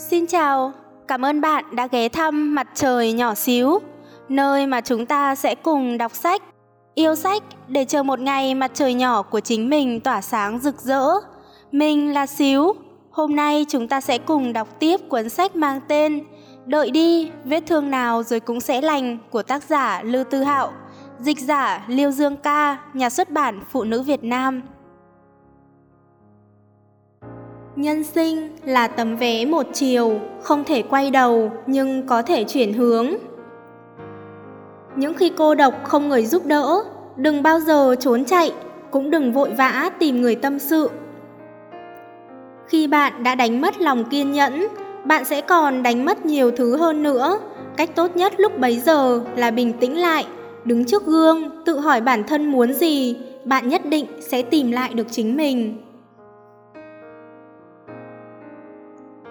Xin chào, cảm ơn bạn đã ghé thăm Mặt trời nhỏ xíu, nơi mà chúng ta sẽ cùng đọc sách, yêu sách để chờ một ngày mặt trời nhỏ của chính mình tỏa sáng rực rỡ. Mình là Xíu, hôm nay chúng ta sẽ cùng đọc tiếp cuốn sách mang tên Đợi đi, vết thương nào rồi cũng sẽ lành của tác giả Lư Tư Hạo, dịch giả Liêu Dương Ca, nhà xuất bản Phụ nữ Việt Nam. Nhân sinh là tấm vé một chiều, không thể quay đầu nhưng có thể chuyển hướng. Những khi cô độc không người giúp đỡ, đừng bao giờ trốn chạy, cũng đừng vội vã tìm người tâm sự. Khi bạn đã đánh mất lòng kiên nhẫn, bạn sẽ còn đánh mất nhiều thứ hơn nữa. Cách tốt nhất lúc bấy giờ là bình tĩnh lại, đứng trước gương, tự hỏi bản thân muốn gì, bạn nhất định sẽ tìm lại được chính mình.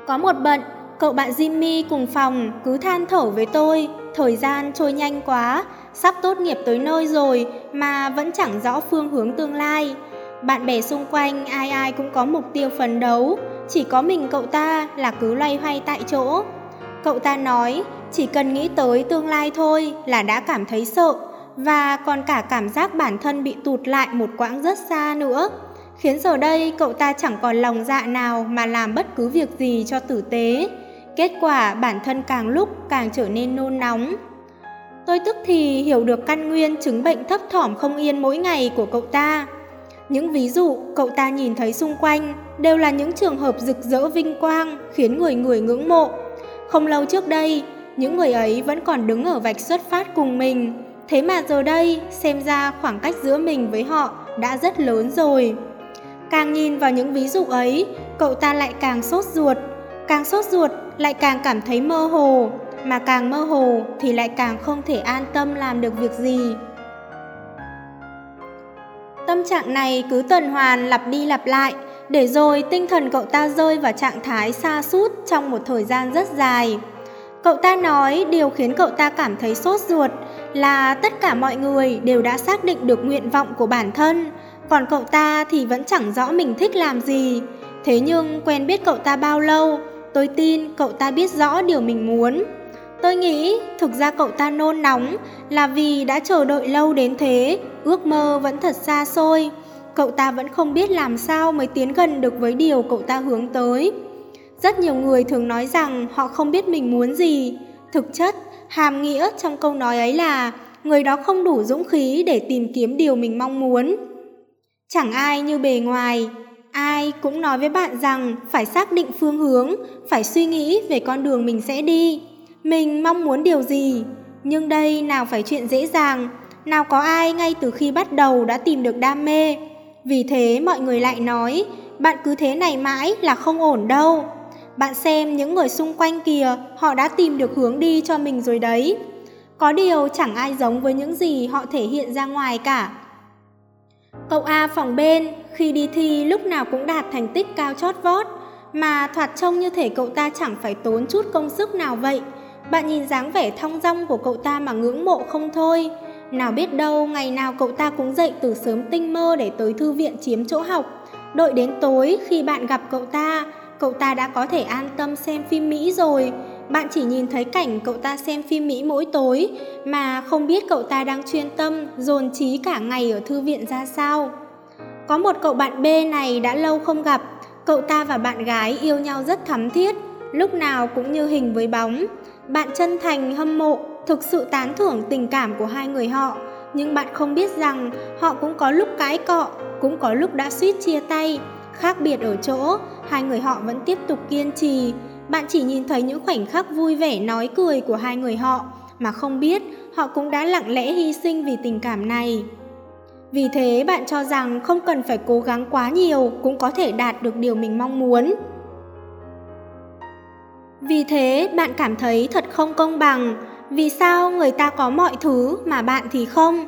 Có một bận, cậu bạn Jimmy cùng phòng cứ than thở với tôi, thời gian trôi nhanh quá, sắp tốt nghiệp tới nơi rồi mà vẫn chẳng rõ phương hướng tương lai. Bạn bè xung quanh ai ai cũng có mục tiêu phấn đấu, chỉ có mình cậu ta là cứ loay hoay tại chỗ. Cậu ta nói, chỉ cần nghĩ tới tương lai thôi là đã cảm thấy sợ và còn cả cảm giác bản thân bị tụt lại một quãng rất xa nữa khiến giờ đây cậu ta chẳng còn lòng dạ nào mà làm bất cứ việc gì cho tử tế. Kết quả bản thân càng lúc càng trở nên nôn nóng. Tôi tức thì hiểu được căn nguyên chứng bệnh thấp thỏm không yên mỗi ngày của cậu ta. Những ví dụ cậu ta nhìn thấy xung quanh đều là những trường hợp rực rỡ vinh quang khiến người người ngưỡng mộ. Không lâu trước đây, những người ấy vẫn còn đứng ở vạch xuất phát cùng mình. Thế mà giờ đây, xem ra khoảng cách giữa mình với họ đã rất lớn rồi. Càng nhìn vào những ví dụ ấy, cậu ta lại càng sốt ruột, càng sốt ruột lại càng cảm thấy mơ hồ, mà càng mơ hồ thì lại càng không thể an tâm làm được việc gì. Tâm trạng này cứ tuần hoàn lặp đi lặp lại, để rồi tinh thần cậu ta rơi vào trạng thái xa sút trong một thời gian rất dài. Cậu ta nói điều khiến cậu ta cảm thấy sốt ruột là tất cả mọi người đều đã xác định được nguyện vọng của bản thân, còn cậu ta thì vẫn chẳng rõ mình thích làm gì. Thế nhưng quen biết cậu ta bao lâu, tôi tin cậu ta biết rõ điều mình muốn. Tôi nghĩ thực ra cậu ta nôn nóng là vì đã chờ đợi lâu đến thế, ước mơ vẫn thật xa xôi. Cậu ta vẫn không biết làm sao mới tiến gần được với điều cậu ta hướng tới. Rất nhiều người thường nói rằng họ không biết mình muốn gì. Thực chất, hàm nghĩa trong câu nói ấy là người đó không đủ dũng khí để tìm kiếm điều mình mong muốn. Chẳng ai như bề ngoài, ai cũng nói với bạn rằng phải xác định phương hướng, phải suy nghĩ về con đường mình sẽ đi. Mình mong muốn điều gì, nhưng đây nào phải chuyện dễ dàng, nào có ai ngay từ khi bắt đầu đã tìm được đam mê. Vì thế mọi người lại nói, bạn cứ thế này mãi là không ổn đâu. Bạn xem những người xung quanh kìa, họ đã tìm được hướng đi cho mình rồi đấy. Có điều chẳng ai giống với những gì họ thể hiện ra ngoài cả. Cậu A phòng bên, khi đi thi lúc nào cũng đạt thành tích cao chót vót, mà thoạt trông như thể cậu ta chẳng phải tốn chút công sức nào vậy. Bạn nhìn dáng vẻ thong dong của cậu ta mà ngưỡng mộ không thôi. Nào biết đâu ngày nào cậu ta cũng dậy từ sớm tinh mơ để tới thư viện chiếm chỗ học. Đợi đến tối khi bạn gặp cậu ta, cậu ta đã có thể an tâm xem phim Mỹ rồi. Bạn chỉ nhìn thấy cảnh cậu ta xem phim Mỹ mỗi tối mà không biết cậu ta đang chuyên tâm, dồn trí cả ngày ở thư viện ra sao. Có một cậu bạn B này đã lâu không gặp, cậu ta và bạn gái yêu nhau rất thắm thiết, lúc nào cũng như hình với bóng. Bạn chân thành hâm mộ, thực sự tán thưởng tình cảm của hai người họ, nhưng bạn không biết rằng họ cũng có lúc cãi cọ, cũng có lúc đã suýt chia tay. Khác biệt ở chỗ, hai người họ vẫn tiếp tục kiên trì, bạn chỉ nhìn thấy những khoảnh khắc vui vẻ nói cười của hai người họ mà không biết họ cũng đã lặng lẽ hy sinh vì tình cảm này. Vì thế bạn cho rằng không cần phải cố gắng quá nhiều cũng có thể đạt được điều mình mong muốn. Vì thế bạn cảm thấy thật không công bằng, vì sao người ta có mọi thứ mà bạn thì không?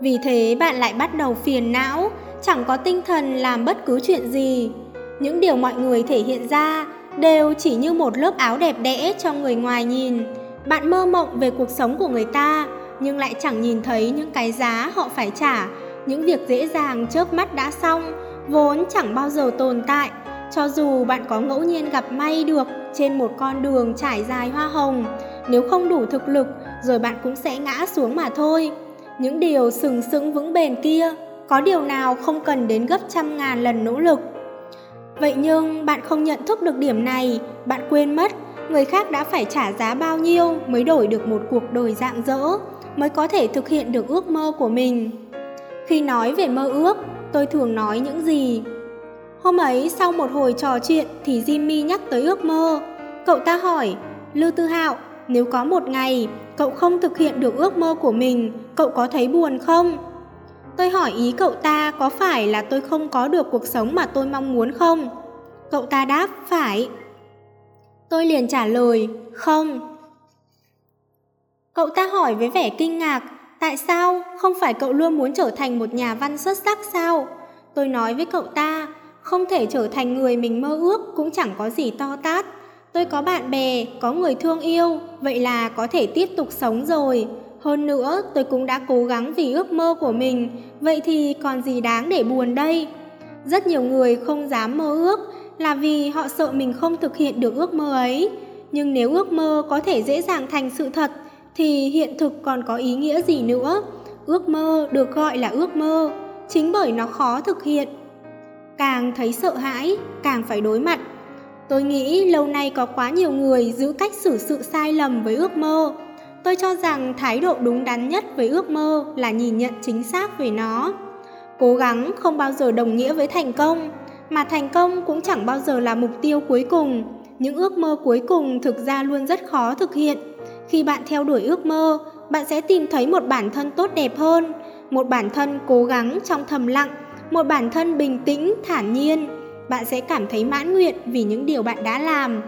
Vì thế bạn lại bắt đầu phiền não, chẳng có tinh thần làm bất cứ chuyện gì. Những điều mọi người thể hiện ra đều chỉ như một lớp áo đẹp đẽ cho người ngoài nhìn. Bạn mơ mộng về cuộc sống của người ta, nhưng lại chẳng nhìn thấy những cái giá họ phải trả, những việc dễ dàng chớp mắt đã xong, vốn chẳng bao giờ tồn tại, cho dù bạn có ngẫu nhiên gặp may được trên một con đường trải dài hoa hồng, nếu không đủ thực lực rồi bạn cũng sẽ ngã xuống mà thôi. Những điều sừng sững vững bền kia, có điều nào không cần đến gấp trăm ngàn lần nỗ lực. Vậy nhưng bạn không nhận thức được điểm này, bạn quên mất người khác đã phải trả giá bao nhiêu mới đổi được một cuộc đời dạng dỡ, mới có thể thực hiện được ước mơ của mình. Khi nói về mơ ước, tôi thường nói những gì? Hôm ấy sau một hồi trò chuyện thì Jimmy nhắc tới ước mơ. Cậu ta hỏi, Lưu Tư Hạo, nếu có một ngày cậu không thực hiện được ước mơ của mình, cậu có thấy buồn không? Tôi hỏi ý cậu ta có phải là tôi không có được cuộc sống mà tôi mong muốn không? Cậu ta đáp, phải. Tôi liền trả lời, không. Cậu ta hỏi với vẻ kinh ngạc, tại sao không phải cậu luôn muốn trở thành một nhà văn xuất sắc sao? Tôi nói với cậu ta, không thể trở thành người mình mơ ước cũng chẳng có gì to tát. Tôi có bạn bè, có người thương yêu, vậy là có thể tiếp tục sống rồi. Hơn nữa, tôi cũng đã cố gắng vì ước mơ của mình, vậy thì còn gì đáng để buồn đây? Rất nhiều người không dám mơ ước là vì họ sợ mình không thực hiện được ước mơ ấy. Nhưng nếu ước mơ có thể dễ dàng thành sự thật, thì hiện thực còn có ý nghĩa gì nữa? Ước mơ được gọi là ước mơ, chính bởi nó khó thực hiện. Càng thấy sợ hãi, càng phải đối mặt. Tôi nghĩ lâu nay có quá nhiều người giữ cách xử sự sai lầm với ước mơ. Tôi cho rằng thái độ đúng đắn nhất với ước mơ là nhìn nhận chính xác về nó. Cố gắng không bao giờ đồng nghĩa với thành công, mà thành công cũng chẳng bao giờ là mục tiêu cuối cùng. Những ước mơ cuối cùng thực ra luôn rất khó thực hiện. Khi bạn theo đuổi ước mơ, bạn sẽ tìm thấy một bản thân tốt đẹp hơn, một bản thân cố gắng trong thầm lặng, một bản thân bình tĩnh, thản nhiên. Bạn sẽ cảm thấy mãn nguyện vì những điều bạn đã làm.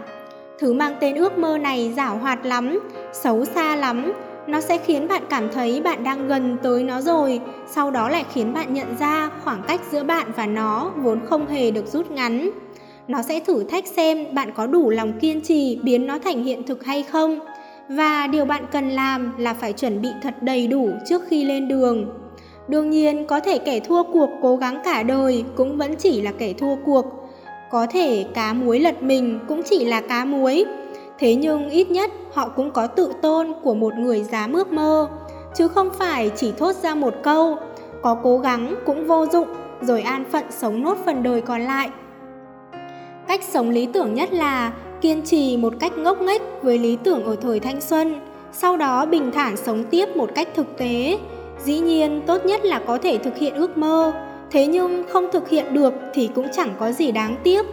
Thứ mang tên ước mơ này giả hoạt lắm, xấu xa lắm, nó sẽ khiến bạn cảm thấy bạn đang gần tới nó rồi, sau đó lại khiến bạn nhận ra khoảng cách giữa bạn và nó vốn không hề được rút ngắn. Nó sẽ thử thách xem bạn có đủ lòng kiên trì biến nó thành hiện thực hay không. Và điều bạn cần làm là phải chuẩn bị thật đầy đủ trước khi lên đường. Đương nhiên, có thể kẻ thua cuộc cố gắng cả đời cũng vẫn chỉ là kẻ thua cuộc. Có thể cá muối lật mình cũng chỉ là cá muối, Thế nhưng ít nhất họ cũng có tự tôn của một người dám ước mơ, chứ không phải chỉ thốt ra một câu, có cố gắng cũng vô dụng, rồi an phận sống nốt phần đời còn lại. Cách sống lý tưởng nhất là kiên trì một cách ngốc nghếch với lý tưởng ở thời thanh xuân, sau đó bình thản sống tiếp một cách thực tế. Dĩ nhiên, tốt nhất là có thể thực hiện ước mơ, thế nhưng không thực hiện được thì cũng chẳng có gì đáng tiếc.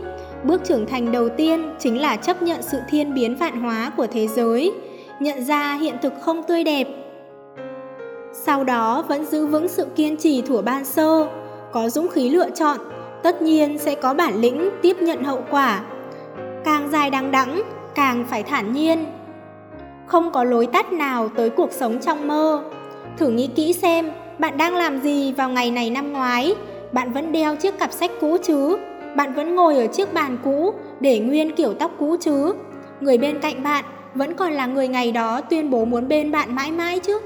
Bước trưởng thành đầu tiên chính là chấp nhận sự thiên biến vạn hóa của thế giới, nhận ra hiện thực không tươi đẹp. Sau đó vẫn giữ vững sự kiên trì thủa ban sơ, có dũng khí lựa chọn, tất nhiên sẽ có bản lĩnh tiếp nhận hậu quả. Càng dài đằng đẵng, càng phải thản nhiên. Không có lối tắt nào tới cuộc sống trong mơ. Thử nghĩ kỹ xem, bạn đang làm gì vào ngày này năm ngoái? Bạn vẫn đeo chiếc cặp sách cũ chứ? bạn vẫn ngồi ở chiếc bàn cũ để nguyên kiểu tóc cũ chứ. Người bên cạnh bạn vẫn còn là người ngày đó tuyên bố muốn bên bạn mãi mãi chứ.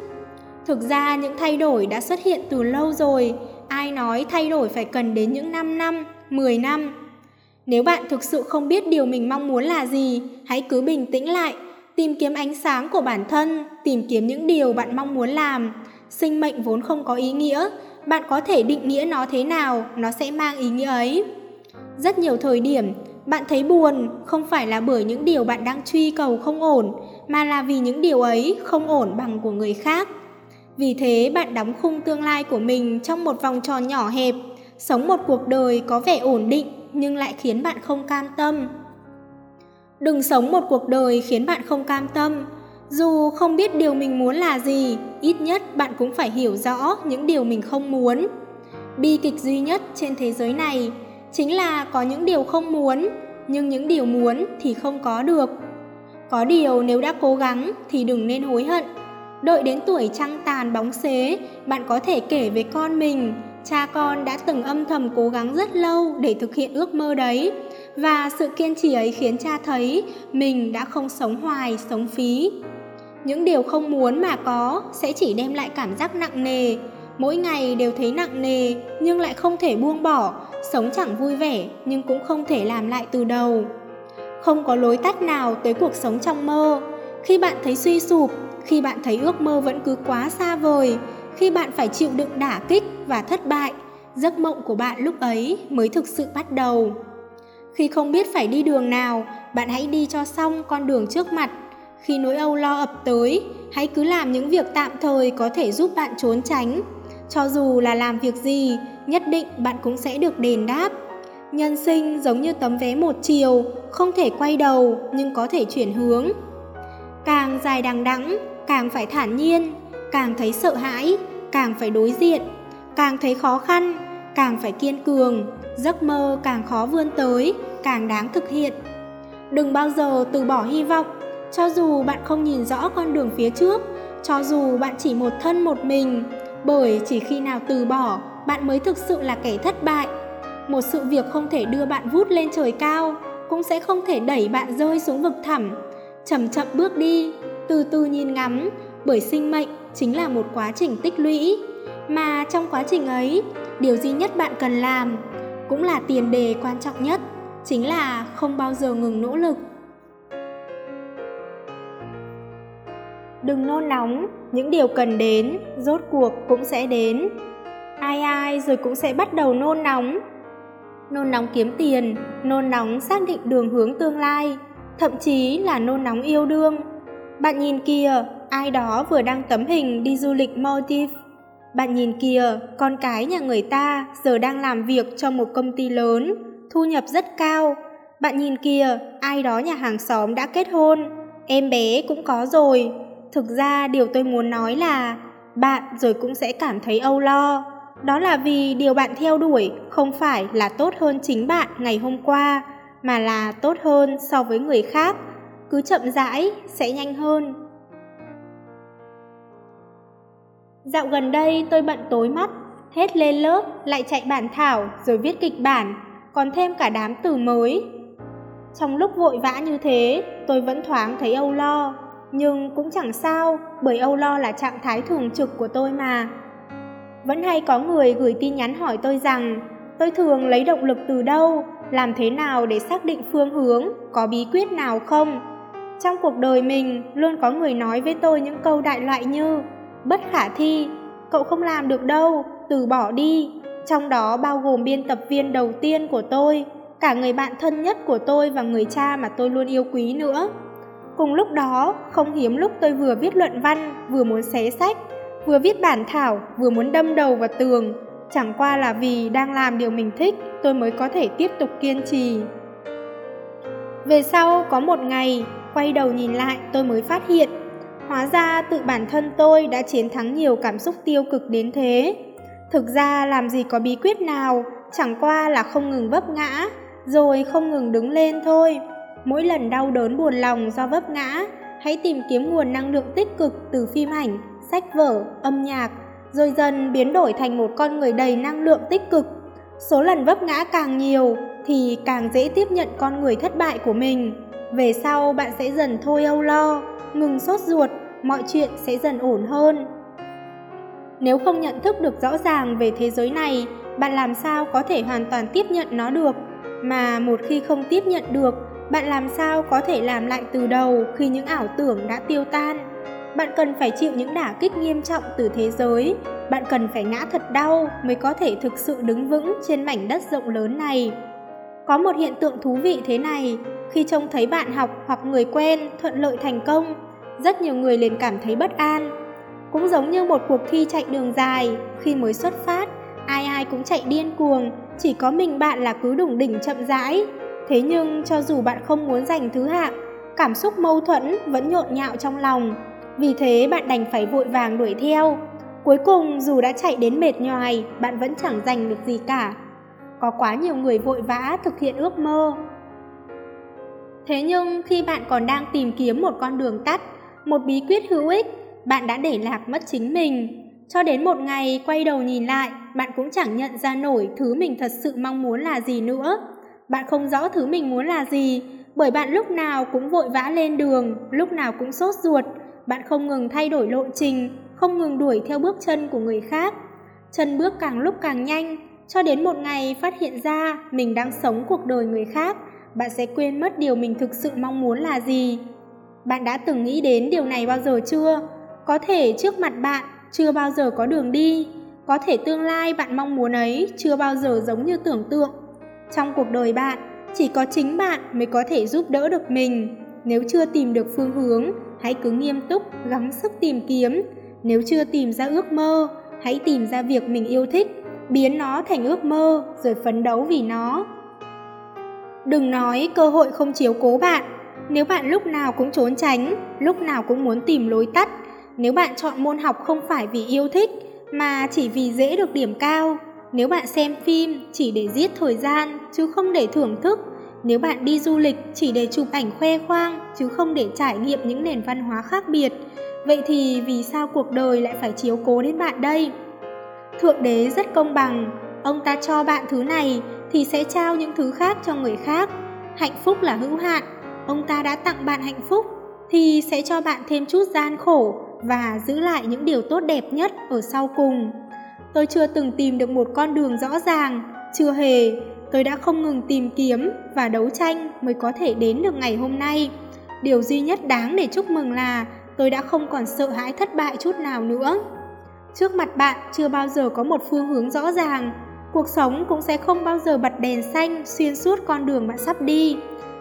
Thực ra những thay đổi đã xuất hiện từ lâu rồi, ai nói thay đổi phải cần đến những 5 năm, 10 năm. Nếu bạn thực sự không biết điều mình mong muốn là gì, hãy cứ bình tĩnh lại, tìm kiếm ánh sáng của bản thân, tìm kiếm những điều bạn mong muốn làm. Sinh mệnh vốn không có ý nghĩa, bạn có thể định nghĩa nó thế nào, nó sẽ mang ý nghĩa ấy. Rất nhiều thời điểm, bạn thấy buồn không phải là bởi những điều bạn đang truy cầu không ổn, mà là vì những điều ấy không ổn bằng của người khác. Vì thế bạn đóng khung tương lai của mình trong một vòng tròn nhỏ hẹp, sống một cuộc đời có vẻ ổn định nhưng lại khiến bạn không cam tâm. Đừng sống một cuộc đời khiến bạn không cam tâm. Dù không biết điều mình muốn là gì, ít nhất bạn cũng phải hiểu rõ những điều mình không muốn. Bi kịch duy nhất trên thế giới này chính là có những điều không muốn, nhưng những điều muốn thì không có được. Có điều nếu đã cố gắng thì đừng nên hối hận. Đợi đến tuổi trăng tàn bóng xế, bạn có thể kể với con mình, cha con đã từng âm thầm cố gắng rất lâu để thực hiện ước mơ đấy. Và sự kiên trì ấy khiến cha thấy mình đã không sống hoài, sống phí. Những điều không muốn mà có sẽ chỉ đem lại cảm giác nặng nề, mỗi ngày đều thấy nặng nề nhưng lại không thể buông bỏ, sống chẳng vui vẻ nhưng cũng không thể làm lại từ đầu. Không có lối tắt nào tới cuộc sống trong mơ. Khi bạn thấy suy sụp, khi bạn thấy ước mơ vẫn cứ quá xa vời, khi bạn phải chịu đựng đả kích và thất bại, giấc mộng của bạn lúc ấy mới thực sự bắt đầu. Khi không biết phải đi đường nào, bạn hãy đi cho xong con đường trước mặt. Khi nỗi âu lo ập tới, hãy cứ làm những việc tạm thời có thể giúp bạn trốn tránh. Cho dù là làm việc gì, nhất định bạn cũng sẽ được đền đáp. Nhân sinh giống như tấm vé một chiều, không thể quay đầu nhưng có thể chuyển hướng. Càng dài đằng đẵng, càng phải thản nhiên, càng thấy sợ hãi, càng phải đối diện, càng thấy khó khăn, càng phải kiên cường, giấc mơ càng khó vươn tới, càng đáng thực hiện. Đừng bao giờ từ bỏ hy vọng, cho dù bạn không nhìn rõ con đường phía trước, cho dù bạn chỉ một thân một mình, bởi chỉ khi nào từ bỏ, bạn mới thực sự là kẻ thất bại. Một sự việc không thể đưa bạn vút lên trời cao, cũng sẽ không thể đẩy bạn rơi xuống vực thẳm. Chậm chậm bước đi, từ từ nhìn ngắm, bởi sinh mệnh chính là một quá trình tích lũy. Mà trong quá trình ấy, điều duy nhất bạn cần làm cũng là tiền đề quan trọng nhất, chính là không bao giờ ngừng nỗ lực. Đừng nôn nóng, những điều cần đến, rốt cuộc cũng sẽ đến. Ai ai rồi cũng sẽ bắt đầu nôn nóng. Nôn nóng kiếm tiền, nôn nóng xác định đường hướng tương lai, thậm chí là nôn nóng yêu đương. Bạn nhìn kìa, ai đó vừa đăng tấm hình đi du lịch Maldives. Bạn nhìn kìa, con cái nhà người ta giờ đang làm việc cho một công ty lớn, thu nhập rất cao. Bạn nhìn kìa, ai đó nhà hàng xóm đã kết hôn, em bé cũng có rồi. Thực ra điều tôi muốn nói là bạn rồi cũng sẽ cảm thấy âu lo. Đó là vì điều bạn theo đuổi không phải là tốt hơn chính bạn ngày hôm qua, mà là tốt hơn so với người khác. Cứ chậm rãi sẽ nhanh hơn. Dạo gần đây tôi bận tối mắt, hết lên lớp lại chạy bản thảo rồi viết kịch bản, còn thêm cả đám từ mới. Trong lúc vội vã như thế, tôi vẫn thoáng thấy âu lo, nhưng cũng chẳng sao, bởi âu lo là trạng thái thường trực của tôi mà. Vẫn hay có người gửi tin nhắn hỏi tôi rằng tôi thường lấy động lực từ đâu, làm thế nào để xác định phương hướng, có bí quyết nào không? Trong cuộc đời mình luôn có người nói với tôi những câu đại loại như bất khả thi, cậu không làm được đâu, từ bỏ đi. Trong đó bao gồm biên tập viên đầu tiên của tôi, cả người bạn thân nhất của tôi và người cha mà tôi luôn yêu quý nữa. Cùng lúc đó, không hiếm lúc tôi vừa viết luận văn, vừa muốn xé sách, vừa viết bản thảo, vừa muốn đâm đầu vào tường. Chẳng qua là vì đang làm điều mình thích, tôi mới có thể tiếp tục kiên trì. Về sau, có một ngày, quay đầu nhìn lại tôi mới phát hiện Hóa ra tự bản thân tôi đã chiến thắng nhiều cảm xúc tiêu cực đến thế. Thực ra làm gì có bí quyết nào, chẳng qua là không ngừng vấp ngã, rồi không ngừng đứng lên thôi. Mỗi lần đau đớn buồn lòng do vấp ngã, hãy tìm kiếm nguồn năng lượng tích cực từ phim ảnh, sách vở, âm nhạc, rồi dần biến đổi thành một con người đầy năng lượng tích cực. Số lần vấp ngã càng nhiều thì càng dễ tiếp nhận con người thất bại của mình. Về sau bạn sẽ dần thôi âu lo, ngừng sốt ruột, mọi chuyện sẽ dần ổn hơn. Nếu không nhận thức được rõ ràng về thế giới này, bạn làm sao có thể hoàn toàn tiếp nhận nó được? Mà một khi không tiếp nhận được, bạn làm sao có thể làm lại từ đầu khi những ảo tưởng đã tiêu tan? Bạn cần phải chịu những đả kích nghiêm trọng từ thế giới, bạn cần phải ngã thật đau mới có thể thực sự đứng vững trên mảnh đất rộng lớn này. Có một hiện tượng thú vị thế này, khi trông thấy bạn học hoặc người quen thuận lợi thành công, rất nhiều người liền cảm thấy bất an. Cũng giống như một cuộc thi chạy đường dài, khi mới xuất phát, ai ai cũng chạy điên cuồng, chỉ có mình bạn là cứ đủng đỉnh chậm rãi. Thế nhưng cho dù bạn không muốn giành thứ hạng, cảm xúc mâu thuẫn vẫn nhộn nhạo trong lòng. Vì thế bạn đành phải vội vàng đuổi theo. Cuối cùng dù đã chạy đến mệt nhoài, bạn vẫn chẳng giành được gì cả. Có quá nhiều người vội vã thực hiện ước mơ, Thế nhưng khi bạn còn đang tìm kiếm một con đường tắt, một bí quyết hữu ích, bạn đã để lạc mất chính mình. Cho đến một ngày quay đầu nhìn lại, bạn cũng chẳng nhận ra nổi thứ mình thật sự mong muốn là gì nữa. Bạn không rõ thứ mình muốn là gì, bởi bạn lúc nào cũng vội vã lên đường, lúc nào cũng sốt ruột. Bạn không ngừng thay đổi lộ trình, không ngừng đuổi theo bước chân của người khác. chân bước càng lúc càng nhanh, cho đến một ngày phát hiện ra mình đang sống cuộc đời người khác, bạn sẽ quên mất điều mình thực sự mong muốn là gì. Bạn đã từng nghĩ đến điều này bao giờ chưa? Có thể trước mặt bạn chưa bao giờ có đường đi, có thể tương lai bạn mong muốn ấy chưa bao giờ giống như tưởng tượng. Trong cuộc đời bạn, chỉ có chính bạn mới có thể giúp đỡ được mình. Nếu chưa tìm được phương hướng, hãy cứ nghiêm túc gắng sức tìm kiếm. Nếu chưa tìm ra ước mơ, hãy tìm ra việc mình yêu thích, biến nó thành ước mơ rồi phấn đấu vì nó. Đừng nói cơ hội không chiếu cố bạn. Nếu bạn lúc nào cũng trốn tránh, lúc nào cũng muốn tìm lối tắt, nếu bạn chọn môn học không phải vì yêu thích mà chỉ vì dễ được điểm cao, nếu bạn xem phim chỉ để giết thời gian chứ không để thưởng thức, nếu bạn đi du lịch chỉ để chụp ảnh khoe khoang chứ không để trải nghiệm những nền văn hóa khác biệt, vậy thì vì sao cuộc đời lại phải chiếu cố đến bạn đây? Thượng đế rất công bằng, ông ta cho bạn thứ này thì sẽ trao những thứ khác cho người khác. Hạnh phúc là hữu hạn, ông ta đã tặng bạn hạnh phúc thì sẽ cho bạn thêm chút gian khổ và giữ lại những điều tốt đẹp nhất ở sau cùng. Tôi chưa từng tìm được một con đường rõ ràng, chưa hề, tôi đã không ngừng tìm kiếm và đấu tranh mới có thể đến được ngày hôm nay. Điều duy nhất đáng để chúc mừng là tôi đã không còn sợ hãi thất bại chút nào nữa. Trước mặt bạn chưa bao giờ có một phương hướng rõ ràng, cuộc sống cũng sẽ không bao giờ bật đèn xanh xuyên suốt con đường bạn sắp đi.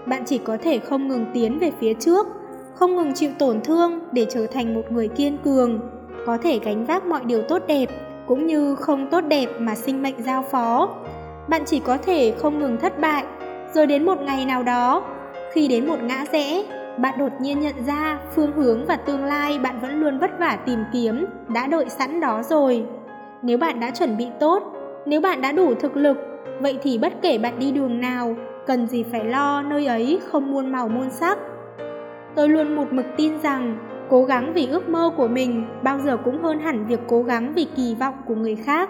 Bạn chỉ có thể không ngừng tiến về phía trước, không ngừng chịu tổn thương để trở thành một người kiên cường, có thể gánh vác mọi điều tốt đẹp cũng như không tốt đẹp mà sinh mệnh giao phó. Bạn chỉ có thể không ngừng thất bại, rồi đến một ngày nào đó, khi đến một ngã rẽ, bạn đột nhiên nhận ra phương hướng và tương lai bạn vẫn luôn vất vả tìm kiếm đã đợi sẵn đó rồi. Nếu bạn đã chuẩn bị tốt, nếu bạn đã đủ thực lực, vậy thì bất kể bạn đi đường nào, cần gì phải lo nơi ấy không muôn màu muôn sắc. Tôi luôn một mực tin rằng cố gắng vì ước mơ của mình bao giờ cũng hơn hẳn việc cố gắng vì kỳ vọng của người khác.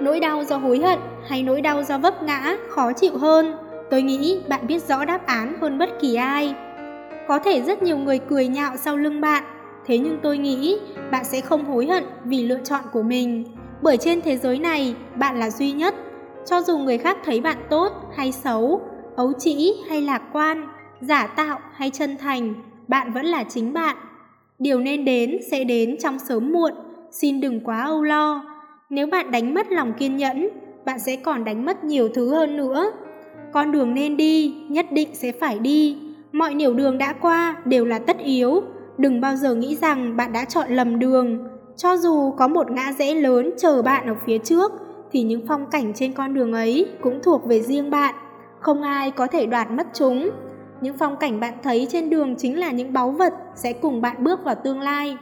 Nỗi đau do hối hận hay nỗi đau do vấp ngã khó chịu hơn Tôi nghĩ bạn biết rõ đáp án hơn bất kỳ ai. Có thể rất nhiều người cười nhạo sau lưng bạn, thế nhưng tôi nghĩ bạn sẽ không hối hận vì lựa chọn của mình. Bởi trên thế giới này, bạn là duy nhất. Cho dù người khác thấy bạn tốt hay xấu, ấu trĩ hay lạc quan, giả tạo hay chân thành, bạn vẫn là chính bạn. Điều nên đến sẽ đến trong sớm muộn, xin đừng quá âu lo. Nếu bạn đánh mất lòng kiên nhẫn, bạn sẽ còn đánh mất nhiều thứ hơn nữa. Con đường nên đi, nhất định sẽ phải đi. Mọi nẻo đường đã qua đều là tất yếu. Đừng bao giờ nghĩ rằng bạn đã chọn lầm đường. Cho dù có một ngã rẽ lớn chờ bạn ở phía trước, thì những phong cảnh trên con đường ấy cũng thuộc về riêng bạn. Không ai có thể đoạt mất chúng. Những phong cảnh bạn thấy trên đường chính là những báu vật sẽ cùng bạn bước vào tương lai.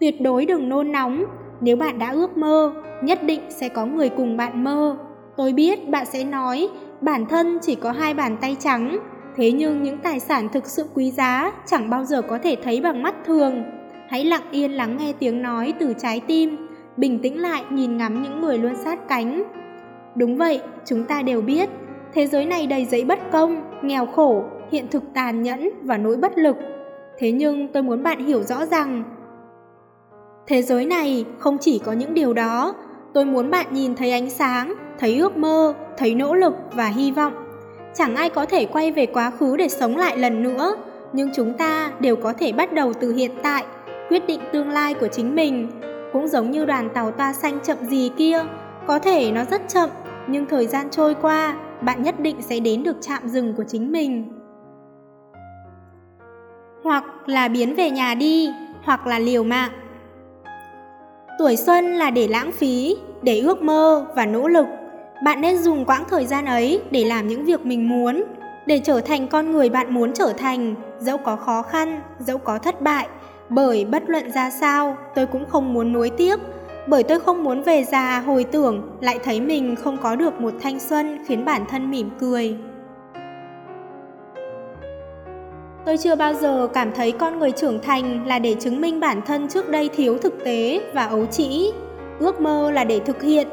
Tuyệt đối đừng nôn nóng, nếu bạn đã ước mơ, nhất định sẽ có người cùng bạn mơ. Tôi biết bạn sẽ nói bản thân chỉ có hai bàn tay trắng, thế nhưng những tài sản thực sự quý giá chẳng bao giờ có thể thấy bằng mắt thường. Hãy lặng yên lắng nghe tiếng nói từ trái tim, bình tĩnh lại nhìn ngắm những người luôn sát cánh. Đúng vậy, chúng ta đều biết, thế giới này đầy giấy bất công, nghèo khổ, hiện thực tàn nhẫn và nỗi bất lực. Thế nhưng tôi muốn bạn hiểu rõ rằng, thế giới này không chỉ có những điều đó, tôi muốn bạn nhìn thấy ánh sáng, thấy ước mơ, thấy nỗ lực và hy vọng. Chẳng ai có thể quay về quá khứ để sống lại lần nữa, nhưng chúng ta đều có thể bắt đầu từ hiện tại, quyết định tương lai của chính mình. Cũng giống như đoàn tàu toa xanh chậm gì kia, có thể nó rất chậm, nhưng thời gian trôi qua, bạn nhất định sẽ đến được trạm dừng của chính mình. Hoặc là biến về nhà đi, hoặc là liều mạng. Tuổi xuân là để lãng phí, để ước mơ và nỗ lực bạn nên dùng quãng thời gian ấy để làm những việc mình muốn, để trở thành con người bạn muốn trở thành, dẫu có khó khăn, dẫu có thất bại. Bởi bất luận ra sao, tôi cũng không muốn nuối tiếc, bởi tôi không muốn về già hồi tưởng lại thấy mình không có được một thanh xuân khiến bản thân mỉm cười. Tôi chưa bao giờ cảm thấy con người trưởng thành là để chứng minh bản thân trước đây thiếu thực tế và ấu trĩ. Ước mơ là để thực hiện,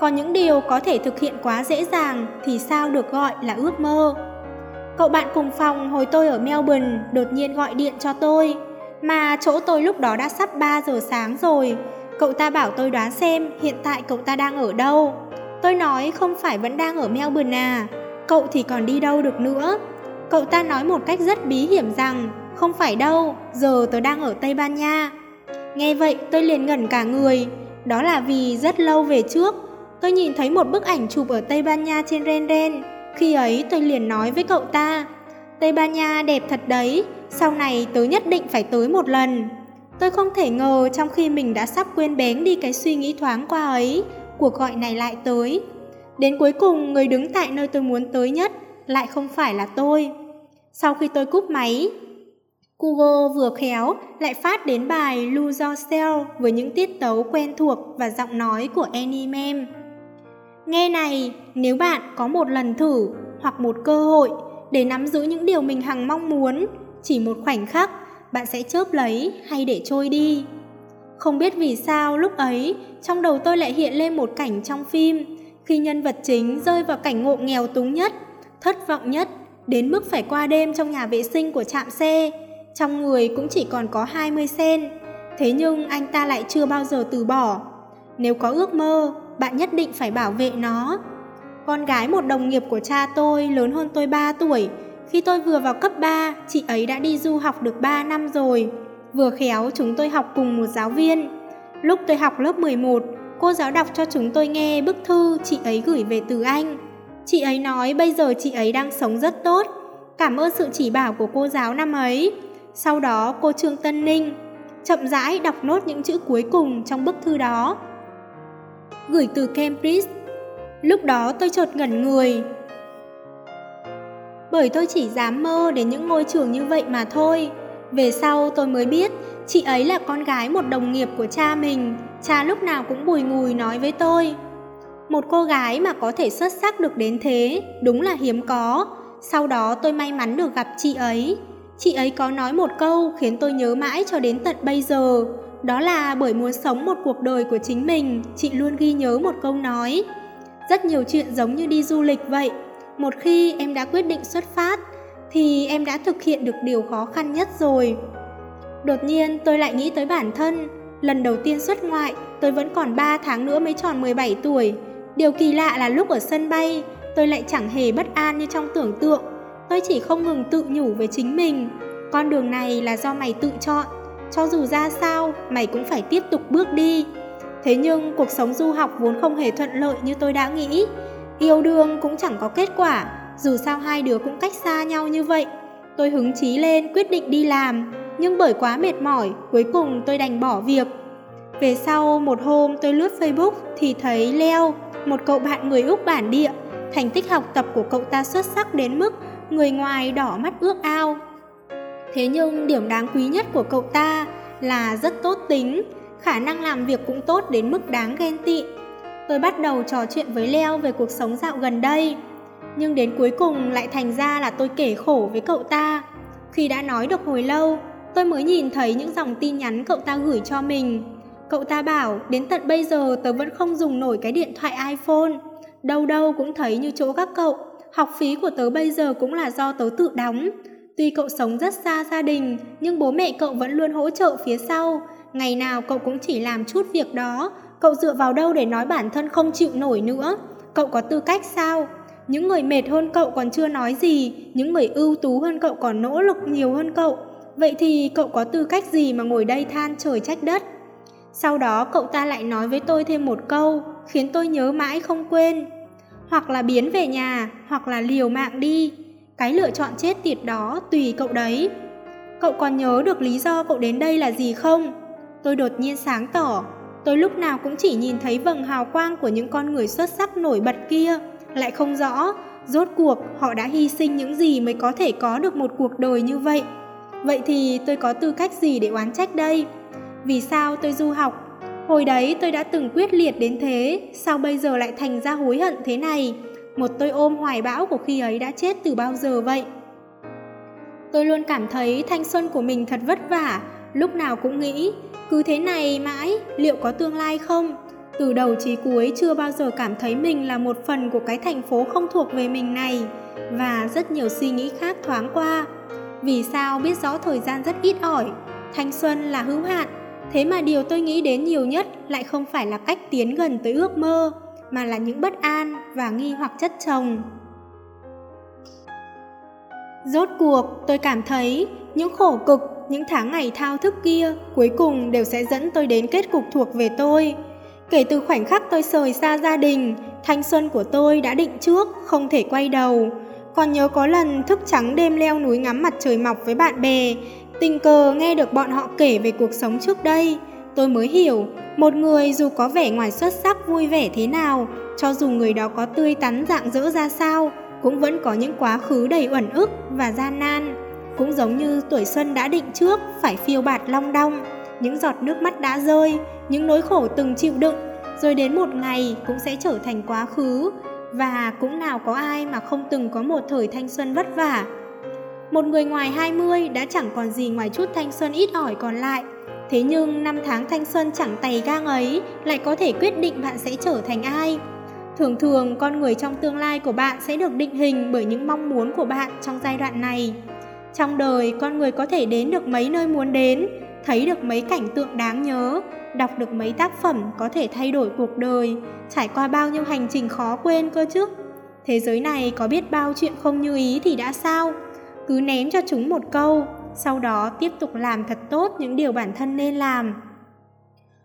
còn những điều có thể thực hiện quá dễ dàng thì sao được gọi là ước mơ. Cậu bạn cùng phòng hồi tôi ở Melbourne đột nhiên gọi điện cho tôi, mà chỗ tôi lúc đó đã sắp 3 giờ sáng rồi. cậu ta bảo tôi đoán xem hiện tại cậu ta đang ở đâu. Tôi nói không phải vẫn đang ở Melbourne à, cậu thì còn đi đâu được nữa. Cậu ta nói một cách rất bí hiểm rằng không phải đâu, giờ tôi đang ở Tây Ban Nha. Nghe vậy tôi liền ngẩn cả người, đó là vì rất lâu về trước, tôi nhìn thấy một bức ảnh chụp ở Tây Ban Nha trên Ren Ren. Khi ấy tôi liền nói với cậu ta, Tây Ban Nha đẹp thật đấy, sau này tớ nhất định phải tới một lần. Tôi không thể ngờ trong khi mình đã sắp quên bén đi cái suy nghĩ thoáng qua ấy, cuộc gọi này lại tới. Đến cuối cùng người đứng tại nơi tôi muốn tới nhất lại không phải là tôi. Sau khi tôi cúp máy, Google vừa khéo lại phát đến bài Lose Yourself với những tiết tấu quen thuộc và giọng nói của Annie Mem. Nghe này, nếu bạn có một lần thử hoặc một cơ hội để nắm giữ những điều mình hằng mong muốn, chỉ một khoảnh khắc, bạn sẽ chớp lấy hay để trôi đi. Không biết vì sao lúc ấy, trong đầu tôi lại hiện lên một cảnh trong phim, khi nhân vật chính rơi vào cảnh ngộ nghèo túng nhất, thất vọng nhất, đến mức phải qua đêm trong nhà vệ sinh của trạm xe, trong người cũng chỉ còn có 20 sen. Thế nhưng anh ta lại chưa bao giờ từ bỏ. Nếu có ước mơ, bạn nhất định phải bảo vệ nó. Con gái một đồng nghiệp của cha tôi lớn hơn tôi 3 tuổi. Khi tôi vừa vào cấp 3, chị ấy đã đi du học được 3 năm rồi. Vừa khéo chúng tôi học cùng một giáo viên. Lúc tôi học lớp 11, cô giáo đọc cho chúng tôi nghe bức thư chị ấy gửi về từ Anh. Chị ấy nói bây giờ chị ấy đang sống rất tốt. Cảm ơn sự chỉ bảo của cô giáo năm ấy. Sau đó, cô Trương Tân Ninh chậm rãi đọc nốt những chữ cuối cùng trong bức thư đó. Gửi từ Cambridge. Lúc đó tôi chợt ngẩn người. Bởi tôi chỉ dám mơ đến những ngôi trường như vậy mà thôi. Về sau tôi mới biết chị ấy là con gái một đồng nghiệp của cha mình. Cha lúc nào cũng bùi ngùi nói với tôi. Một cô gái mà có thể xuất sắc được đến thế, đúng là hiếm có. Sau đó tôi may mắn được gặp chị ấy. Chị ấy có nói một câu khiến tôi nhớ mãi cho đến tận bây giờ. Đó là bởi muốn sống một cuộc đời của chính mình, chị luôn ghi nhớ một câu nói. Rất nhiều chuyện giống như đi du lịch vậy. Một khi em đã quyết định xuất phát, thì em đã thực hiện được điều khó khăn nhất rồi. Đột nhiên tôi lại nghĩ tới bản thân. Lần đầu tiên xuất ngoại, tôi vẫn còn 3 tháng nữa mới tròn 17 tuổi. Điều kỳ lạ là lúc ở sân bay, tôi lại chẳng hề bất an như trong tưởng tượng. Tôi chỉ không ngừng tự nhủ với chính mình con đường này là do mày tự chọn cho dù ra sao mày cũng phải tiếp tục bước đi. Thế nhưng cuộc sống du học vốn không hề thuận lợi như tôi đã nghĩ. Yêu đương cũng chẳng có kết quả dù sao hai đứa cũng cách xa nhau như vậy. Tôi hứng chí lên quyết định đi làm nhưng bởi quá mệt mỏi cuối cùng tôi đành bỏ việc. Về sau một hôm tôi lướt facebook thì thấy leo một cậu bạn người úc bản địa thành tích học tập của cậu ta xuất sắc đến mức người ngoài đỏ mắt ước ao. Thế nhưng điểm đáng quý nhất của cậu ta là rất tốt tính, khả năng làm việc cũng tốt đến mức đáng ghen tị. Tôi bắt đầu trò chuyện với Leo về cuộc sống dạo gần đây, nhưng đến cuối cùng lại thành ra là tôi kể khổ với cậu ta. Khi đã nói được hồi lâu, tôi mới nhìn thấy những dòng tin nhắn cậu ta gửi cho mình. Cậu ta bảo đến tận bây giờ tớ vẫn không dùng nổi cái điện thoại iPhone, đâu đâu cũng thấy như chỗ các cậu học phí của tớ bây giờ cũng là do tớ tự đóng. Tuy cậu sống rất xa gia đình, nhưng bố mẹ cậu vẫn luôn hỗ trợ phía sau. Ngày nào cậu cũng chỉ làm chút việc đó, cậu dựa vào đâu để nói bản thân không chịu nổi nữa? Cậu có tư cách sao? Những người mệt hơn cậu còn chưa nói gì, những người ưu tú hơn cậu còn nỗ lực nhiều hơn cậu. Vậy thì cậu có tư cách gì mà ngồi đây than trời trách đất? Sau đó cậu ta lại nói với tôi thêm một câu, khiến tôi nhớ mãi không quên hoặc là biến về nhà, hoặc là liều mạng đi. Cái lựa chọn chết tiệt đó tùy cậu đấy. Cậu còn nhớ được lý do cậu đến đây là gì không? Tôi đột nhiên sáng tỏ, tôi lúc nào cũng chỉ nhìn thấy vầng hào quang của những con người xuất sắc nổi bật kia, lại không rõ rốt cuộc họ đã hy sinh những gì mới có thể có được một cuộc đời như vậy. Vậy thì tôi có tư cách gì để oán trách đây? Vì sao tôi du học Hồi đấy tôi đã từng quyết liệt đến thế, sao bây giờ lại thành ra hối hận thế này? Một tôi ôm hoài bão của khi ấy đã chết từ bao giờ vậy? Tôi luôn cảm thấy thanh xuân của mình thật vất vả, lúc nào cũng nghĩ, cứ thế này mãi, liệu có tương lai không? Từ đầu chí cuối chưa bao giờ cảm thấy mình là một phần của cái thành phố không thuộc về mình này, và rất nhiều suy nghĩ khác thoáng qua. Vì sao biết rõ thời gian rất ít ỏi, thanh xuân là hữu hạn, Thế mà điều tôi nghĩ đến nhiều nhất lại không phải là cách tiến gần tới ước mơ, mà là những bất an và nghi hoặc chất chồng. Rốt cuộc, tôi cảm thấy những khổ cực, những tháng ngày thao thức kia cuối cùng đều sẽ dẫn tôi đến kết cục thuộc về tôi. Kể từ khoảnh khắc tôi rời xa gia đình, thanh xuân của tôi đã định trước, không thể quay đầu. Còn nhớ có lần thức trắng đêm leo núi ngắm mặt trời mọc với bạn bè, tình cờ nghe được bọn họ kể về cuộc sống trước đây. Tôi mới hiểu, một người dù có vẻ ngoài xuất sắc vui vẻ thế nào, cho dù người đó có tươi tắn dạng dỡ ra sao, cũng vẫn có những quá khứ đầy uẩn ức và gian nan. Cũng giống như tuổi xuân đã định trước phải phiêu bạt long đong, những giọt nước mắt đã rơi, những nỗi khổ từng chịu đựng, rồi đến một ngày cũng sẽ trở thành quá khứ, và cũng nào có ai mà không từng có một thời thanh xuân vất vả. Một người ngoài 20 đã chẳng còn gì ngoài chút thanh xuân ít ỏi còn lại. Thế nhưng năm tháng thanh xuân chẳng tày gang ấy lại có thể quyết định bạn sẽ trở thành ai. Thường thường con người trong tương lai của bạn sẽ được định hình bởi những mong muốn của bạn trong giai đoạn này. Trong đời, con người có thể đến được mấy nơi muốn đến, thấy được mấy cảnh tượng đáng nhớ, đọc được mấy tác phẩm có thể thay đổi cuộc đời, trải qua bao nhiêu hành trình khó quên cơ chứ. Thế giới này có biết bao chuyện không như ý thì đã sao? Cứ ném cho chúng một câu, sau đó tiếp tục làm thật tốt những điều bản thân nên làm.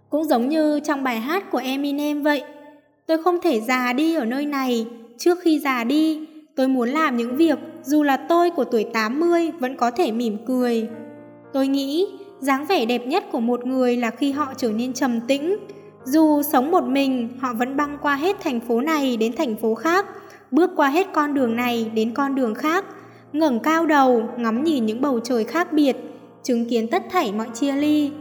Cũng giống như trong bài hát của Eminem vậy, tôi không thể già đi ở nơi này, trước khi già đi, tôi muốn làm những việc dù là tôi của tuổi 80 vẫn có thể mỉm cười. Tôi nghĩ dáng vẻ đẹp nhất của một người là khi họ trở nên trầm tĩnh. Dù sống một mình, họ vẫn băng qua hết thành phố này đến thành phố khác, bước qua hết con đường này đến con đường khác, ngẩng cao đầu, ngắm nhìn những bầu trời khác biệt, chứng kiến tất thảy mọi chia ly.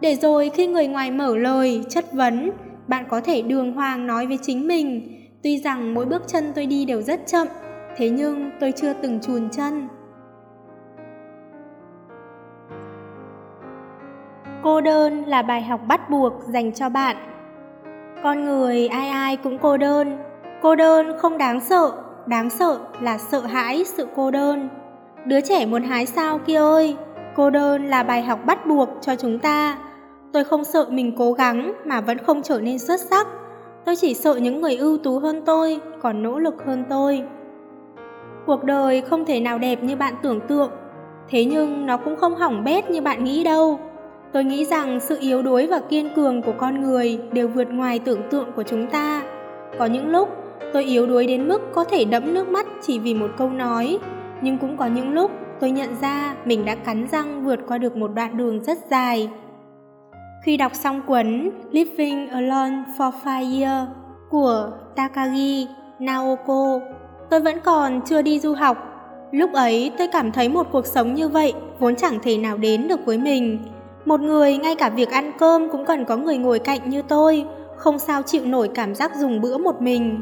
Để rồi khi người ngoài mở lời, chất vấn, bạn có thể đường hoàng nói với chính mình, tuy rằng mỗi bước chân tôi đi đều rất chậm, thế nhưng tôi chưa từng chùn chân. Cô đơn là bài học bắt buộc dành cho bạn. Con người ai ai cũng cô đơn. Cô đơn không đáng sợ, đáng sợ là sợ hãi sự cô đơn. Đứa trẻ muốn hái sao kia ơi, cô đơn là bài học bắt buộc cho chúng ta. Tôi không sợ mình cố gắng mà vẫn không trở nên xuất sắc. Tôi chỉ sợ những người ưu tú hơn tôi, còn nỗ lực hơn tôi. Cuộc đời không thể nào đẹp như bạn tưởng tượng, thế nhưng nó cũng không hỏng bét như bạn nghĩ đâu. Tôi nghĩ rằng sự yếu đuối và kiên cường của con người đều vượt ngoài tưởng tượng của chúng ta. Có những lúc tôi yếu đuối đến mức có thể đẫm nước mắt chỉ vì một câu nói, nhưng cũng có những lúc tôi nhận ra mình đã cắn răng vượt qua được một đoạn đường rất dài. Khi đọc xong cuốn Living Alone for Five Years của Takagi Naoko, tôi vẫn còn chưa đi du học. Lúc ấy tôi cảm thấy một cuộc sống như vậy vốn chẳng thể nào đến được với mình một người ngay cả việc ăn cơm cũng cần có người ngồi cạnh như tôi, không sao chịu nổi cảm giác dùng bữa một mình.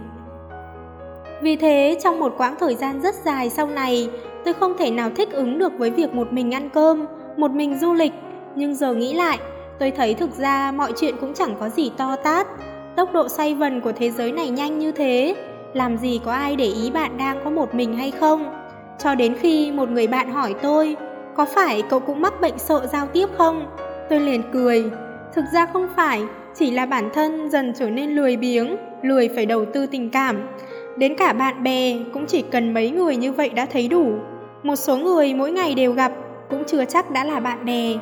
Vì thế, trong một quãng thời gian rất dài sau này, tôi không thể nào thích ứng được với việc một mình ăn cơm, một mình du lịch. Nhưng giờ nghĩ lại, tôi thấy thực ra mọi chuyện cũng chẳng có gì to tát. Tốc độ xoay vần của thế giới này nhanh như thế, làm gì có ai để ý bạn đang có một mình hay không? Cho đến khi một người bạn hỏi tôi, có phải cậu cũng mắc bệnh sợ giao tiếp không? Tôi liền cười. Thực ra không phải, chỉ là bản thân dần trở nên lười biếng, lười phải đầu tư tình cảm. Đến cả bạn bè cũng chỉ cần mấy người như vậy đã thấy đủ. Một số người mỗi ngày đều gặp cũng chưa chắc đã là bạn bè.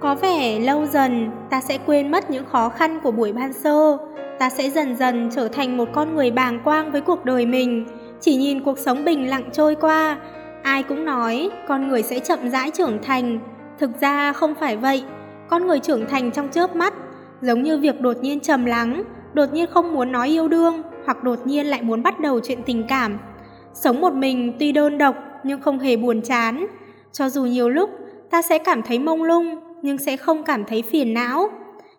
Có vẻ lâu dần ta sẽ quên mất những khó khăn của buổi ban sơ, ta sẽ dần dần trở thành một con người bàng quang với cuộc đời mình, chỉ nhìn cuộc sống bình lặng trôi qua Ai cũng nói con người sẽ chậm rãi trưởng thành, thực ra không phải vậy. Con người trưởng thành trong chớp mắt, giống như việc đột nhiên trầm lắng, đột nhiên không muốn nói yêu đương hoặc đột nhiên lại muốn bắt đầu chuyện tình cảm. Sống một mình tuy đơn độc nhưng không hề buồn chán. Cho dù nhiều lúc ta sẽ cảm thấy mông lung nhưng sẽ không cảm thấy phiền não.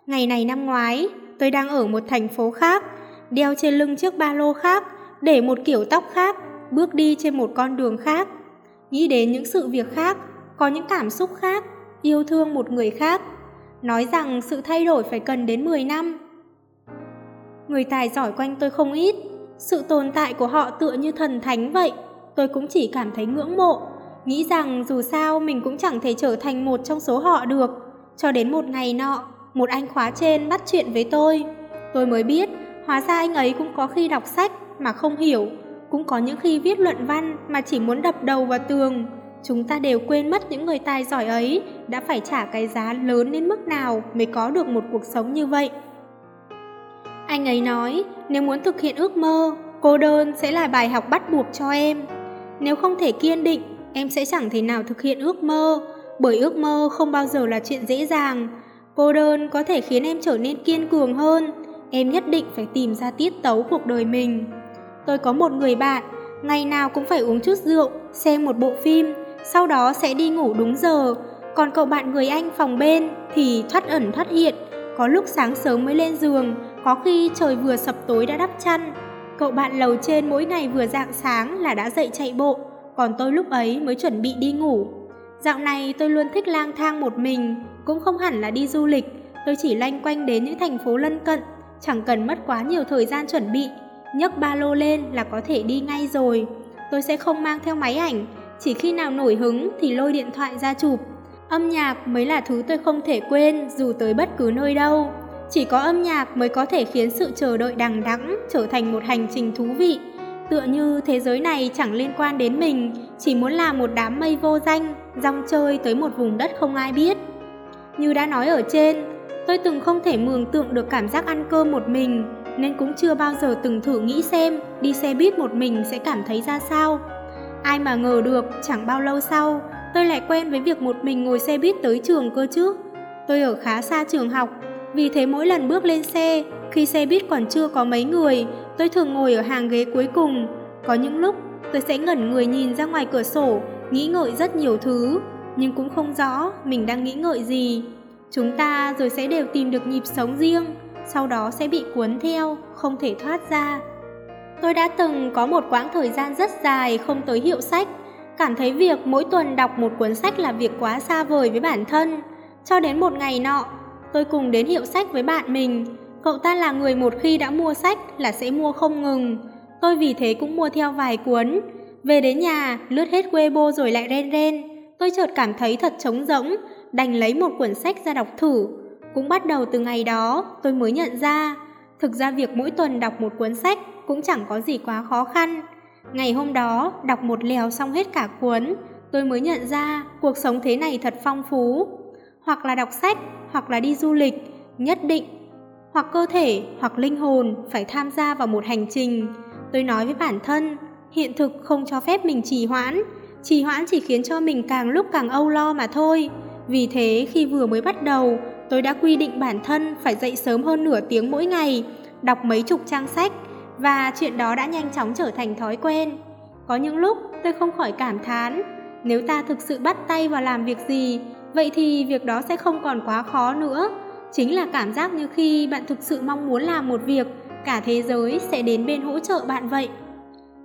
Ngày này năm ngoái, tôi đang ở một thành phố khác, đeo trên lưng chiếc ba lô khác, để một kiểu tóc khác, bước đi trên một con đường khác nghĩ đến những sự việc khác, có những cảm xúc khác, yêu thương một người khác. Nói rằng sự thay đổi phải cần đến 10 năm. Người tài giỏi quanh tôi không ít, sự tồn tại của họ tựa như thần thánh vậy. Tôi cũng chỉ cảm thấy ngưỡng mộ, nghĩ rằng dù sao mình cũng chẳng thể trở thành một trong số họ được. Cho đến một ngày nọ, một anh khóa trên bắt chuyện với tôi. Tôi mới biết, hóa ra anh ấy cũng có khi đọc sách mà không hiểu, cũng có những khi viết luận văn mà chỉ muốn đập đầu vào tường. Chúng ta đều quên mất những người tài giỏi ấy đã phải trả cái giá lớn đến mức nào mới có được một cuộc sống như vậy. Anh ấy nói, nếu muốn thực hiện ước mơ, cô đơn sẽ là bài học bắt buộc cho em. Nếu không thể kiên định, em sẽ chẳng thể nào thực hiện ước mơ, bởi ước mơ không bao giờ là chuyện dễ dàng. Cô đơn có thể khiến em trở nên kiên cường hơn, em nhất định phải tìm ra tiết tấu cuộc đời mình. Tôi có một người bạn, ngày nào cũng phải uống chút rượu, xem một bộ phim, sau đó sẽ đi ngủ đúng giờ. Còn cậu bạn người Anh phòng bên thì thoát ẩn thoát hiện, có lúc sáng sớm mới lên giường, có khi trời vừa sập tối đã đắp chăn. Cậu bạn lầu trên mỗi ngày vừa dạng sáng là đã dậy chạy bộ, còn tôi lúc ấy mới chuẩn bị đi ngủ. Dạo này tôi luôn thích lang thang một mình, cũng không hẳn là đi du lịch, tôi chỉ lanh quanh đến những thành phố lân cận, chẳng cần mất quá nhiều thời gian chuẩn bị, nhấc ba lô lên là có thể đi ngay rồi. Tôi sẽ không mang theo máy ảnh, chỉ khi nào nổi hứng thì lôi điện thoại ra chụp. Âm nhạc mới là thứ tôi không thể quên dù tới bất cứ nơi đâu. Chỉ có âm nhạc mới có thể khiến sự chờ đợi đằng đẵng trở thành một hành trình thú vị. Tựa như thế giới này chẳng liên quan đến mình, chỉ muốn là một đám mây vô danh, rong chơi tới một vùng đất không ai biết. Như đã nói ở trên, tôi từng không thể mường tượng được cảm giác ăn cơm một mình, nên cũng chưa bao giờ từng thử nghĩ xem đi xe buýt một mình sẽ cảm thấy ra sao. Ai mà ngờ được chẳng bao lâu sau, tôi lại quen với việc một mình ngồi xe buýt tới trường cơ chứ. Tôi ở khá xa trường học, vì thế mỗi lần bước lên xe, khi xe buýt còn chưa có mấy người, tôi thường ngồi ở hàng ghế cuối cùng. Có những lúc tôi sẽ ngẩn người nhìn ra ngoài cửa sổ, nghĩ ngợi rất nhiều thứ, nhưng cũng không rõ mình đang nghĩ ngợi gì. Chúng ta rồi sẽ đều tìm được nhịp sống riêng, sau đó sẽ bị cuốn theo, không thể thoát ra. Tôi đã từng có một quãng thời gian rất dài không tới hiệu sách, cảm thấy việc mỗi tuần đọc một cuốn sách là việc quá xa vời với bản thân. Cho đến một ngày nọ, tôi cùng đến hiệu sách với bạn mình. Cậu ta là người một khi đã mua sách là sẽ mua không ngừng. Tôi vì thế cũng mua theo vài cuốn. Về đến nhà, lướt hết Weibo rồi lại ren ren. Tôi chợt cảm thấy thật trống rỗng, đành lấy một cuốn sách ra đọc thử. Cũng bắt đầu từ ngày đó, tôi mới nhận ra, thực ra việc mỗi tuần đọc một cuốn sách cũng chẳng có gì quá khó khăn. Ngày hôm đó, đọc một lèo xong hết cả cuốn, tôi mới nhận ra cuộc sống thế này thật phong phú. Hoặc là đọc sách, hoặc là đi du lịch, nhất định. Hoặc cơ thể, hoặc linh hồn phải tham gia vào một hành trình. Tôi nói với bản thân, hiện thực không cho phép mình trì hoãn. Trì hoãn chỉ khiến cho mình càng lúc càng âu lo mà thôi. Vì thế khi vừa mới bắt đầu, tôi đã quy định bản thân phải dậy sớm hơn nửa tiếng mỗi ngày, đọc mấy chục trang sách, và chuyện đó đã nhanh chóng trở thành thói quen. Có những lúc tôi không khỏi cảm thán, nếu ta thực sự bắt tay vào làm việc gì, vậy thì việc đó sẽ không còn quá khó nữa. Chính là cảm giác như khi bạn thực sự mong muốn làm một việc, cả thế giới sẽ đến bên hỗ trợ bạn vậy.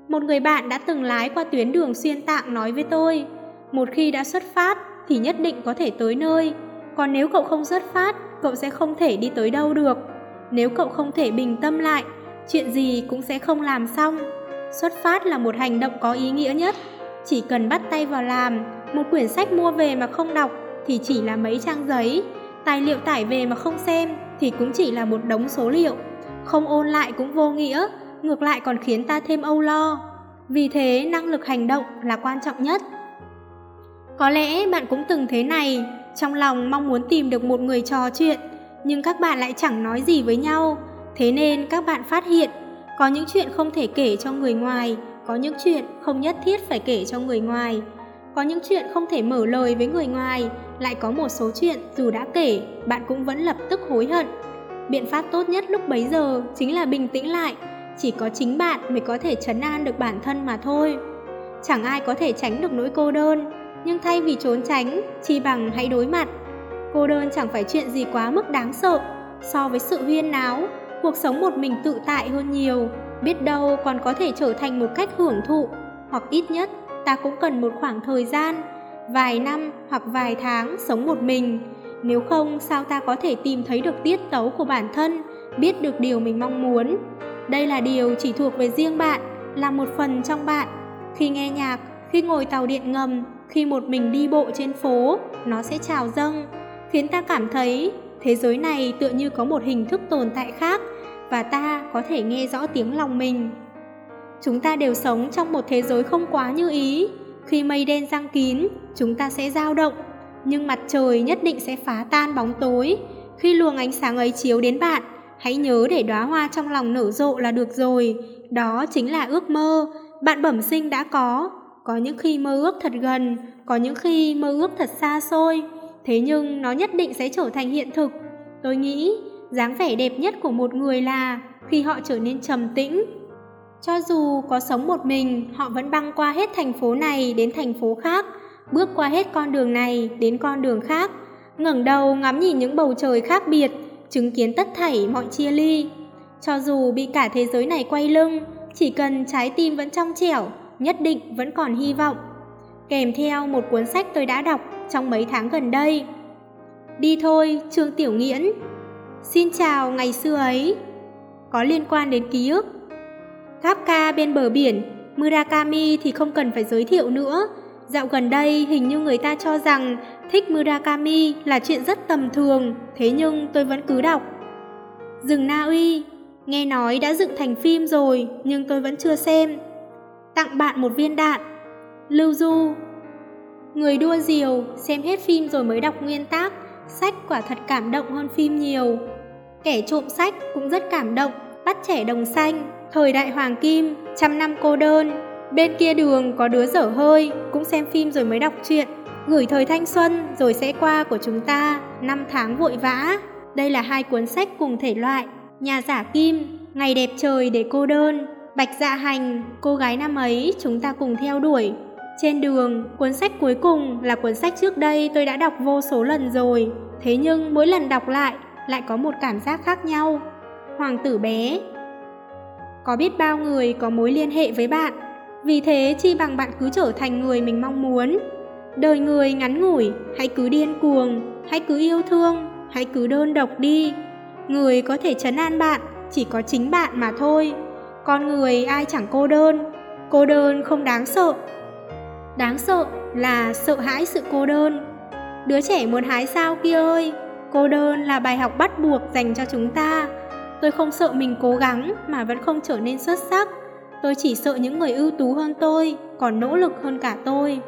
Một người bạn đã từng lái qua tuyến đường xuyên tạng nói với tôi, một khi đã xuất phát thì nhất định có thể tới nơi, còn nếu cậu không xuất phát, cậu sẽ không thể đi tới đâu được. Nếu cậu không thể bình tâm lại, chuyện gì cũng sẽ không làm xong. Xuất phát là một hành động có ý nghĩa nhất. Chỉ cần bắt tay vào làm, một quyển sách mua về mà không đọc thì chỉ là mấy trang giấy, tài liệu tải về mà không xem thì cũng chỉ là một đống số liệu. Không ôn lại cũng vô nghĩa, ngược lại còn khiến ta thêm âu lo. Vì thế năng lực hành động là quan trọng nhất. Có lẽ bạn cũng từng thế này, trong lòng mong muốn tìm được một người trò chuyện, nhưng các bạn lại chẳng nói gì với nhau, Thế nên các bạn phát hiện, có những chuyện không thể kể cho người ngoài, có những chuyện không nhất thiết phải kể cho người ngoài. Có những chuyện không thể mở lời với người ngoài, lại có một số chuyện dù đã kể, bạn cũng vẫn lập tức hối hận. Biện pháp tốt nhất lúc bấy giờ chính là bình tĩnh lại, chỉ có chính bạn mới có thể chấn an được bản thân mà thôi. Chẳng ai có thể tránh được nỗi cô đơn, nhưng thay vì trốn tránh, chi bằng hãy đối mặt. Cô đơn chẳng phải chuyện gì quá mức đáng sợ, so với sự huyên náo, cuộc sống một mình tự tại hơn nhiều, biết đâu còn có thể trở thành một cách hưởng thụ, hoặc ít nhất ta cũng cần một khoảng thời gian, vài năm hoặc vài tháng sống một mình. Nếu không sao ta có thể tìm thấy được tiết tấu của bản thân, biết được điều mình mong muốn. Đây là điều chỉ thuộc về riêng bạn, là một phần trong bạn. Khi nghe nhạc, khi ngồi tàu điện ngầm, khi một mình đi bộ trên phố, nó sẽ trào dâng. khiến ta cảm thấy thế giới này tựa như có một hình thức tồn tại khác và ta có thể nghe rõ tiếng lòng mình. Chúng ta đều sống trong một thế giới không quá như ý. Khi mây đen răng kín, chúng ta sẽ dao động, nhưng mặt trời nhất định sẽ phá tan bóng tối. Khi luồng ánh sáng ấy chiếu đến bạn, hãy nhớ để đóa hoa trong lòng nở rộ là được rồi. Đó chính là ước mơ, bạn bẩm sinh đã có. Có những khi mơ ước thật gần, có những khi mơ ước thật xa xôi. Thế nhưng nó nhất định sẽ trở thành hiện thực. Tôi nghĩ, dáng vẻ đẹp nhất của một người là khi họ trở nên trầm tĩnh, cho dù có sống một mình, họ vẫn băng qua hết thành phố này đến thành phố khác, bước qua hết con đường này đến con đường khác, ngẩng đầu ngắm nhìn những bầu trời khác biệt, chứng kiến tất thảy mọi chia ly. Cho dù bị cả thế giới này quay lưng, chỉ cần trái tim vẫn trong trẻo, nhất định vẫn còn hy vọng. Kèm theo một cuốn sách tôi đã đọc trong mấy tháng gần đây. Đi thôi, Trương Tiểu Nghiễn. Xin chào ngày xưa ấy. Có liên quan đến ký ức Kafka bên bờ biển, Murakami thì không cần phải giới thiệu nữa. Dạo gần đây hình như người ta cho rằng thích Murakami là chuyện rất tầm thường, thế nhưng tôi vẫn cứ đọc. Rừng Na Uy, nghe nói đã dựng thành phim rồi nhưng tôi vẫn chưa xem. Tặng bạn một viên đạn. Lưu Du Người đua diều, xem hết phim rồi mới đọc nguyên tác, sách quả thật cảm động hơn phim nhiều. Kẻ trộm sách cũng rất cảm động, bắt trẻ đồng xanh, Thời đại hoàng kim, trăm năm cô đơn, bên kia đường có đứa dở hơi, cũng xem phim rồi mới đọc truyện. Gửi thời thanh xuân rồi sẽ qua của chúng ta, năm tháng vội vã. Đây là hai cuốn sách cùng thể loại. Nhà giả kim, Ngày đẹp trời để cô đơn, Bạch dạ hành, cô gái năm ấy chúng ta cùng theo đuổi. Trên đường, cuốn sách cuối cùng là cuốn sách trước đây tôi đã đọc vô số lần rồi. Thế nhưng mỗi lần đọc lại, lại có một cảm giác khác nhau. Hoàng tử bé, có biết bao người có mối liên hệ với bạn, vì thế chi bằng bạn cứ trở thành người mình mong muốn. Đời người ngắn ngủi, hãy cứ điên cuồng, hãy cứ yêu thương, hãy cứ đơn độc đi. Người có thể chấn an bạn chỉ có chính bạn mà thôi. Con người ai chẳng cô đơn, cô đơn không đáng sợ. Đáng sợ là sợ hãi sự cô đơn. Đứa trẻ muốn hái sao kia ơi, cô đơn là bài học bắt buộc dành cho chúng ta. Tôi không sợ mình cố gắng mà vẫn không trở nên xuất sắc. Tôi chỉ sợ những người ưu tú hơn tôi, còn nỗ lực hơn cả tôi.